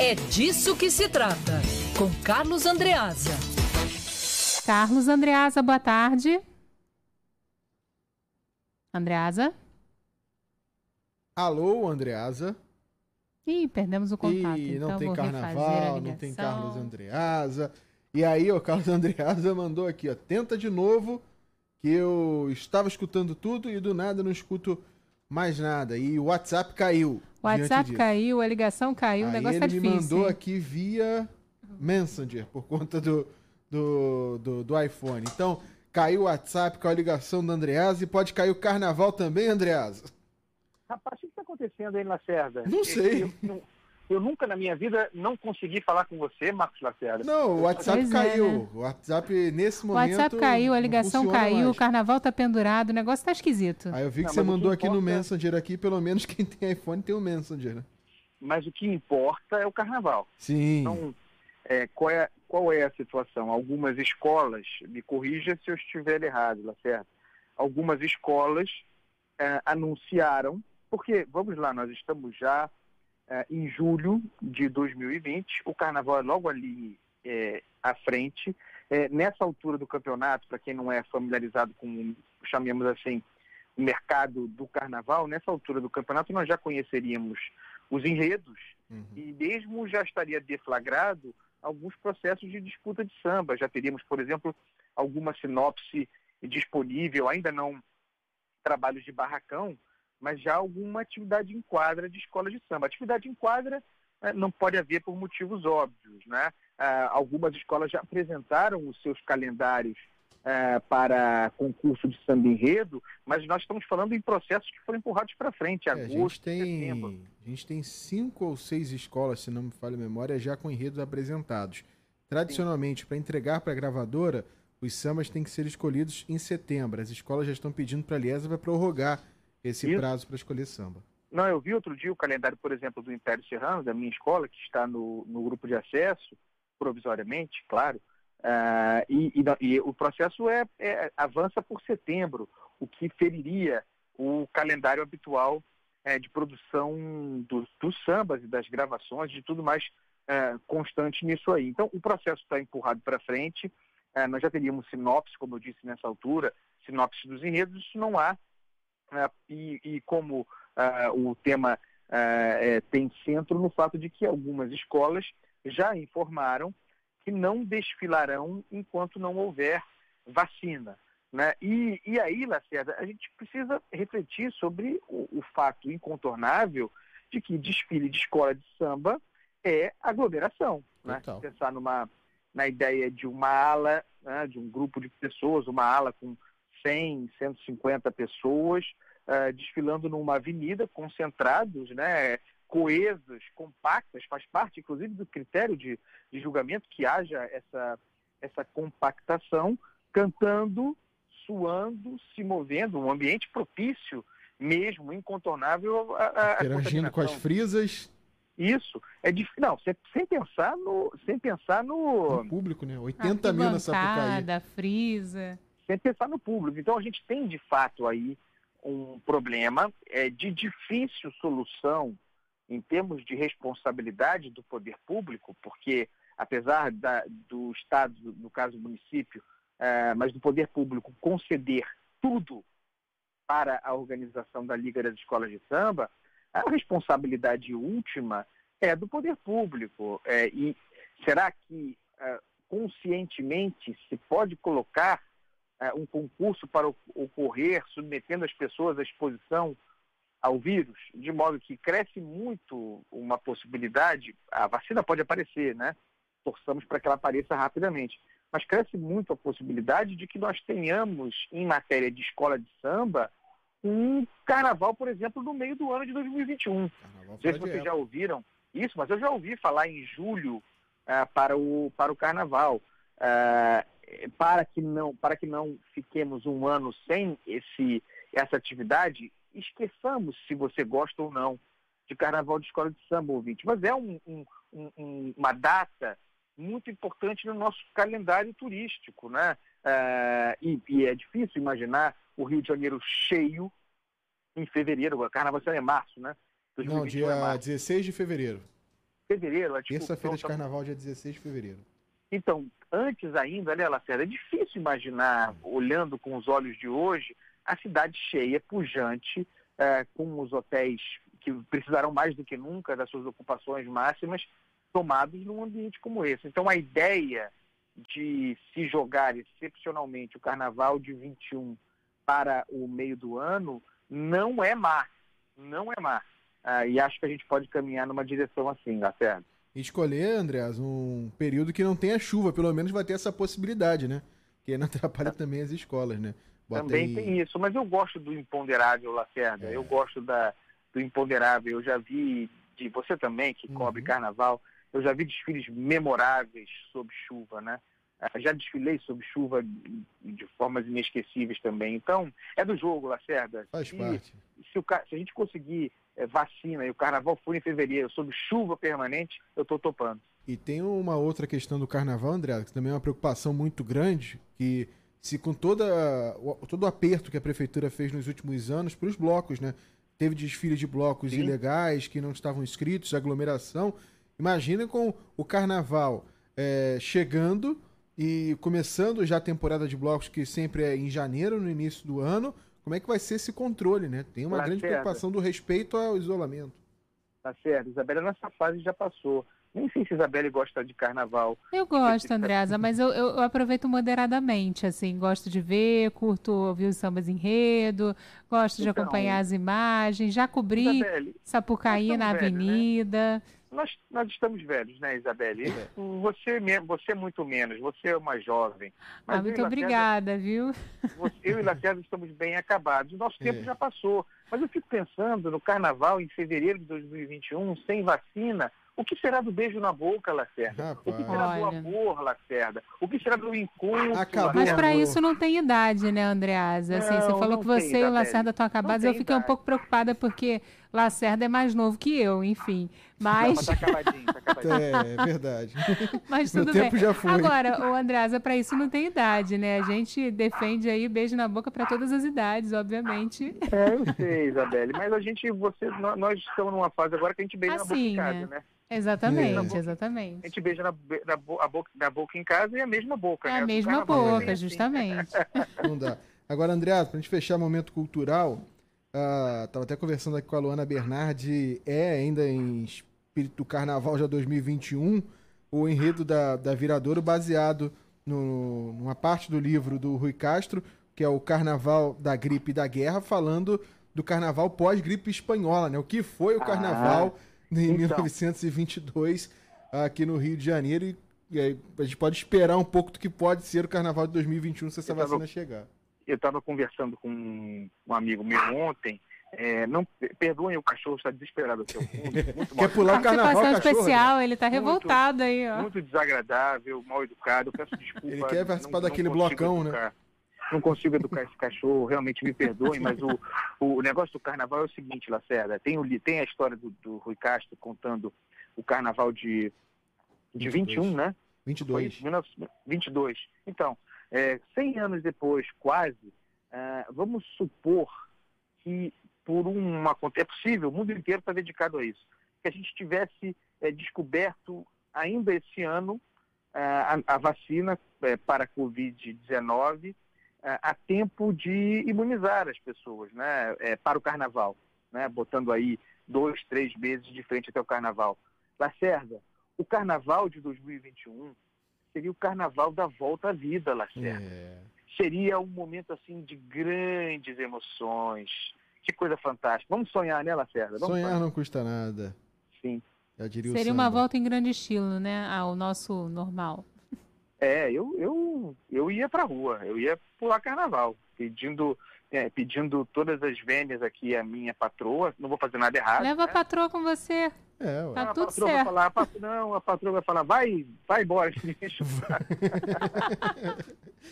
É disso que se trata, com Carlos Andreasa. Carlos Andreasa, boa tarde. Andreasa? Alô, Andreasa? Ih, perdemos o contato. Ih, então não tem vou carnaval, não tem Carlos Andreasa. E aí, o Carlos Andreasa mandou aqui, ó, tenta de novo, que eu estava escutando tudo e do nada não escuto mais nada. E o WhatsApp caiu. O WhatsApp caiu, a ligação caiu, aí o negócio ele tá difícil. me mandou hein? aqui via Messenger, por conta do, do, do, do iPhone. Então, caiu o WhatsApp com a ligação do Andreasa e pode cair o carnaval também, Andreasa. Rapaz, o que está acontecendo aí, Lacerda? Não sei. Eu, eu, eu nunca na minha vida não consegui falar com você, Marcos Lacerda. Não, o WhatsApp Pois é, caiu. né? O WhatsApp, nesse O momento. WhatsApp caiu, a ligação caiu, o mais. carnaval tá pendurado, o negócio tá esquisito. Aí eu vi que Não, você o mandou que aqui no importa- Messenger aqui, pelo menos quem tem iPhone tem o Messenger, né? Mas o que importa é o carnaval. Sim. Então, é, qual, é, qual é a situação? Algumas escolas, me corrija se eu estiver errado, Lacerda, algumas escolas é, anunciaram, porque, vamos lá, nós estamos já é, em julho de 2020, o carnaval é logo ali é, à frente. É, nessa altura do campeonato, para quem não é familiarizado com, chamemos assim, o mercado do carnaval, nessa altura do campeonato nós já conheceríamos os enredos Uhum. e mesmo já estaria deflagrado alguns processos de disputa de samba. Já teríamos, por exemplo, alguma sinopse disponível, ainda não trabalhos de barracão, mas já alguma atividade em quadra de escolas de samba. Atividade em quadra eh, não pode haver por motivos óbvios, né? Ah, algumas escolas já apresentaram os seus calendários eh, para concurso de samba enredo, mas nós estamos falando em processos que foram empurrados para frente, É, a agosto, gente setembro. tem, a gente tem cinco ou seis escolas, se não me falha a memória, já com enredos apresentados. Tradicionalmente, para entregar para a gravadora, os sambas têm que ser escolhidos em setembro. As escolas já estão pedindo para a Liesa para prorrogar esse Isso. prazo para escolher samba. Não, eu vi outro dia o calendário, por exemplo, do Império Serrano, da minha escola, que está no, no grupo de acesso, provisoriamente, claro, ah, e, e e o processo é, é- avança por setembro, o que feriria o calendário habitual eh, de produção dos, dos sambas e das gravações, de tudo mais eh, constante nisso aí. Então, o processo está empurrado para frente, eh, nós já teríamos sinopse, como eu disse nessa altura, sinopse dos enredos, isso não há, e, e como ah, o tema ah, eh, tem centro no fato de que algumas escolas já informaram que não desfilarão enquanto não houver vacina. Né? E, e aí, Lacerda, a gente precisa refletir sobre o, o fato incontornável de que desfile de escola de samba é aglomeração. Né? Total. Pensar numa, na ideia de uma ala, né, de um grupo de pessoas, uma ala com 100, 150 pessoas, ah, desfilando numa avenida, concentrados, né, coesas, compactas, faz parte, inclusive, do critério de, de julgamento que haja essa, essa compactação, cantando, suando, se movendo, um ambiente propício mesmo, incontornável à, à- à Interagindo com as frisas, Isso é difícil. Não, sem, sem pensar no, sem pensar no, no público, né? 80 mil na Sapucaí. Arquibancada, frisa. sem pensar no público. Então a gente tem de fato aí um problema é, de difícil solução em termos de responsabilidade do poder público, porque apesar da- do Estado, no caso do município, eh, mas do poder público conceder tudo para a organização da Liga das Escolas de Samba, a responsabilidade última é do poder público. É, e será que eh, conscientemente se pode colocar eh, um concurso para ocorrer submetendo as pessoas à exposição ao vírus, de modo que cresce muito uma possibilidade, a vacina pode aparecer, né? Torçamos para que ela apareça rapidamente, mas cresce muito a possibilidade de que nós tenhamos, em matéria de escola de samba, um carnaval, por exemplo, no meio do ano de 2021. Carnaval Não sei se vocês já ouviram isso, mas eu já ouvi falar em julho ah, para, o, para o carnaval. Ah, para, que não, para que não fiquemos um ano sem esse, essa atividade, esqueçamos se você gosta ou não de carnaval de escola de samba, ouvinte. Mas é um- um- um- um- uma data muito importante no nosso calendário turístico, né? Ah, e, e é difícil imaginar o Rio de Janeiro cheio em fevereiro, carnaval é março, né? Não, 2021 é dia março. 16 de fevereiro. fevereiro. a Terça-feira discussão de tá- carnaval, dia 16 de fevereiro. Então, antes ainda, né, Lacerda, é difícil imaginar, olhando com os olhos de hoje, a cidade cheia, pujante, eh, com os hotéis que precisarão mais do que nunca das suas ocupações máximas, tomados num ambiente como esse. Então, a ideia de se jogar excepcionalmente o carnaval de 21 para o meio do ano não é má. Não é má. Ah, e acho que a gente pode caminhar numa direção assim, Lacerda. Escolher, Andreas, um período que não tenha chuva, pelo menos vai ter essa possibilidade, né? Que não atrapalha também as escolas, né? Bota Também aí- tem isso, mas eu gosto do imponderável, Lacerda. É. Eu gosto da, do imponderável. Eu já vi, de você também, que cobre Uhum. carnaval, eu já vi desfiles memoráveis sob chuva, né? Ah, Já desfilei sob chuva de formas inesquecíveis também. Então, é do jogo, Lacerda. Faz Se- parte. Se, o se a gente conseguir eh, vacina e o carnaval for em fevereiro, sob chuva permanente, eu estou topando. E tem uma outra questão do carnaval, André, que também é uma preocupação muito grande, que se com toda, todo o aperto que a prefeitura fez nos últimos anos para os blocos, né? Teve desfile de blocos Sim. ilegais que não estavam inscritos, aglomeração. Imagina com o carnaval eh, chegando e começando já a temporada de blocos, que sempre é em janeiro, no início do ano. Como é que vai ser esse controle, né? Tem uma grande Lacerda. preocupação do respeito ao isolamento. Tá certo? Isabela, nessa fase já passou. Nem sei se Isabelle gosta de carnaval. Eu gosto, Andreasa, mas eu, eu- eu aproveito moderadamente, assim, gosto de ver, curto ouvir os sambas enredo, gosto de Então, acompanhar as imagens, já cobri Isabelle, Sapucaí na estamos velhos, né? Nós, nós estamos velhos, né, Isabelle? Você, me- você muito menos, você é uma jovem. Mas Ah, muito Lacerda- obrigada, viu? você- eu e Lacerda estamos bem acabados. O nosso tempo É. já passou. Mas eu fico pensando no carnaval em fevereiro de 2021, sem vacina. O que será do beijo na boca, Lacerda? O que Rapaz. será do Olha. amor, Lacerda? O que será do encontro? Acabou. Mas É, para isso não tem idade, né, Andreasa? Assim, você Não, falou não que tem, você e o. Lacerda estão acabados, eu fiquei um idade. pouco preocupada porque Lacerda é mais novo que eu, enfim. Não, Mas, mas tá acabadinho, tá acabadinho. É, é verdade. mas Meu tudo tempo bem. já foi. Agora, o Andreasa, para isso não tem idade, né? A gente defende aí beijo na boca para todas as idades, obviamente. É, eu sei, Isabelle, mas a gente, você, nó- nós estamos numa fase agora que a gente beija na boca Assim, em casa, né? né? Exatamente, É. A exatamente. gente beija na, na, bo- a boca, na boca em casa e a mesma boca, É né? a Do mesma é bem boca, assim. justamente. Não dá. Agora, Andreas, pra gente fechar o momento cultural, ah, tava até conversando aqui com a Luana Bernardi, é ainda em espírito do carnaval já 2021, o enredo da, da Viradouro baseado no, numa parte do livro do Rui Castro, que é o Carnaval da Gripe e da Guerra, falando do carnaval pós-gripe espanhola, né? O que foi o Ah, carnaval em então. 1922 aqui no Rio de Janeiro e, e a gente pode esperar um pouco do que pode ser o carnaval de 2021 se essa Eu tava- vacina chegar. Eu estava conversando com um amigo meu ontem. é, não perdoem o cachorro, está desesperado aqui. Muito Quer pular o carnaval, cachorro? especial, ele tá Muito- revoltado aí, ó. muito desagradável, mal educado. Eu peço desculpa. Ele quer participar não- não daquele consigo blocão, né? educar. Não consigo educar esse cachorro, realmente me perdoem, mas o, o negócio do carnaval é o seguinte, Lacerda. Tem, o tem a história do, do Rui Castro contando o carnaval de, de 22. 21, né? Foi 22. isso? 1922. Então, é, 100 anos depois, quase, ah, vamos supor que por uma é possível, o mundo inteiro está dedicado a isso, que a gente tivesse é, descoberto ainda esse ano ah, a, a vacina é, para a Covid-19 ah, a tempo de imunizar as pessoas, né, é, para o Carnaval, né, botando aí dois, três meses de frente até o Carnaval. Lacerda, o Carnaval de 2021 seria o Carnaval da volta à vida, Lacerda É. seria um momento assim de grandes emoções. Que coisa fantástica. Vamos sonhar, né, Lacerda? Vamos Sonhar não custa nada. Sim. Já diria o Seria uma volta em grande estilo, né? Ao nosso normal. É, eu, eu, eu ia pra rua, eu ia pular carnaval, pedindo, é, pedindo todas as vênias aqui à minha patroa, não vou fazer nada errado. Leva a né? patroa com você. É, ué. Tá a tudo patroa vai falar, a pat- não, a patroa vai falar, vai, vai embora, me enche o saco.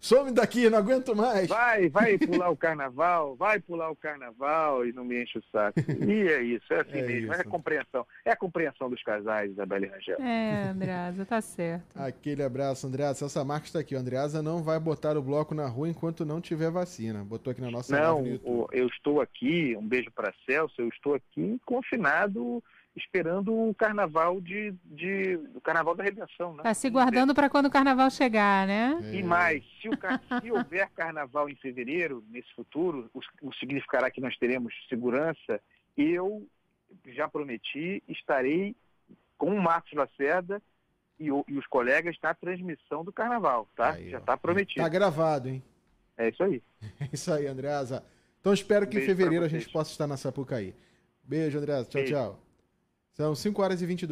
Some daqui, não aguento mais. vai, vai pular o carnaval, vai pular o carnaval e não me enche o saco. E é isso, é assim É mesmo, é a isso. compreensão, é a compreensão dos casais, Isabela e Rangel. É, Andreasa, tá certo. Aquele abraço, Andreasa. Essa marca está aqui. O Andreasa não vai botar o bloco na rua enquanto não tiver vacina. Botou aqui na nossa Não, no eu estou aqui, um beijo para Celso, eu estou aqui confinado esperando o carnaval de, de o carnaval da redenção, né? Tá se guardando para quando o carnaval chegar, né? É. E mais, se, o se houver carnaval em fevereiro, nesse futuro, o, o significará que nós teremos segurança. Eu já prometi, estarei com o Marcos Lacerda e, o- e os colegas na transmissão do carnaval, tá? Aí, já está prometido. Tá gravado, hein? É isso aí. É isso aí, Andreasa. Então espero que em Beijo pra fevereiro a gente possa estar na Sapucaí. Beijo, Andreasa. Tchau, Beijo. tchau. São 5 horas e 22